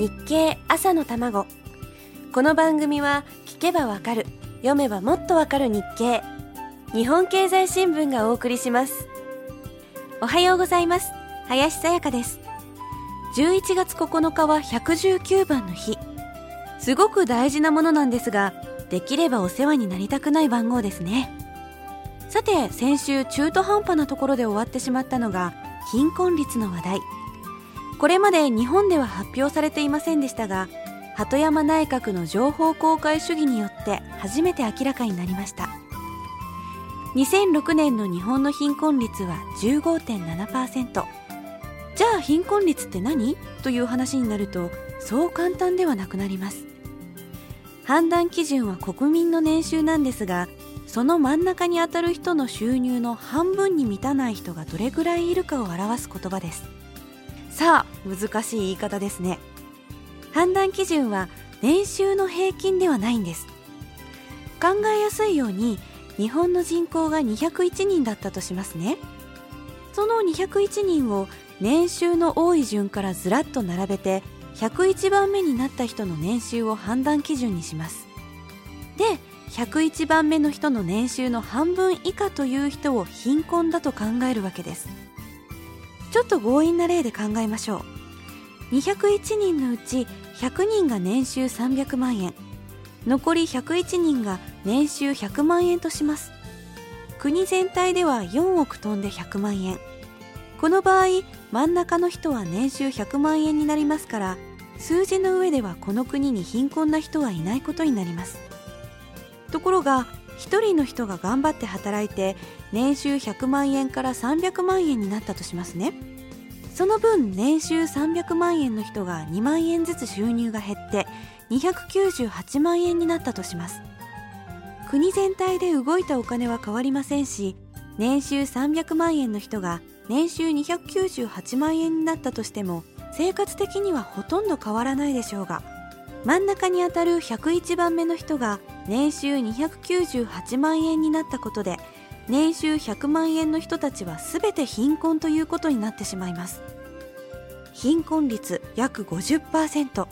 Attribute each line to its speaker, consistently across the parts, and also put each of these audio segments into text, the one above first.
Speaker 1: 日経朝の卵。この番組は聞けばわかる読めばもっとわかる日経。日本経済新聞がお送りします。おはようございます。林さやかです。11月9日は119番の日。すごく大事なものなんですができればお世話になりたくない番号ですね。さて先週中途半端なところで終わってしまったのが貧困率の話題。これまで日本では発表されていませんでしたが鳩山内閣の情報公開主義によって初めて明らかになりました。2006年の日本の貧困率は15.7%じゃあ貧困率って何？という話になるとそう簡単ではなくなります。判断基準は国民の年収なんですがその真ん中にあたる人の収入の半分に満たない人がどれぐらいいるかを表す言葉です。さあ難しい言い方ですね。判断基準は年収の平均ではないんです。考えやすいように日本の人口が201人だったとしますね。その201人を年収の多い順からずらっと並べて101番目になった人の年収を判断基準にします。で101番目の人の年収の半分以下という人を貧困だと考えるわけです。ちょっと強引な例で考えましょう。201人のうち100人が年収300万円。残り101人が年収100万円とします。国全体では4億飛んで100万円。この場合真ん中の人は年収100万円になりますから数字の上ではこの国に貧困な人はいないことになります。ところが1人の人が頑張って働いて年収100万円から300万円になったとしますね。その分年収300万円の人が2万円ずつ収入が減って298万円になったとします。国全体で動いたお金は変わりませんし年収300万円の人が年収298万円になったとしても生活的にはほとんど変わらないでしょうが真ん中にあたる101番目の人が年収298万円になったことで年収100万円の人たちは全て貧困ということになってしまいます。貧困率約50%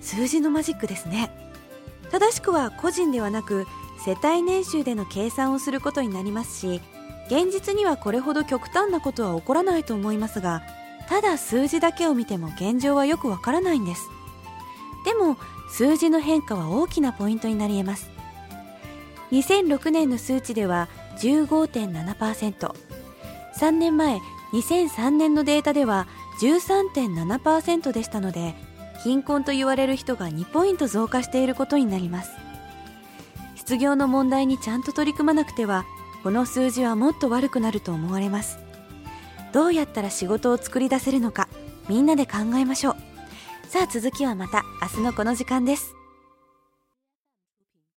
Speaker 1: 数字のマジックですね。正しくは個人ではなく世帯年収での計算をすることになりますし現実にはこれほど極端なことは起こらないと思いますがただ数字だけを見ても現状はよくわからないんです。でも数字の変化は大きなポイントになり得ます2006年の数値では15.7%。3年前、2003年のデータでは13.7%でしたので、貧困と言われる人が2ポイント増加していることになります。失業の問題にちゃんと取り組まなくては、この数字はもっと悪くなると思われます。どうやったら仕事を作り出せるのか、みんなで考えましょう。さあ続きはまた明日のこの時間です。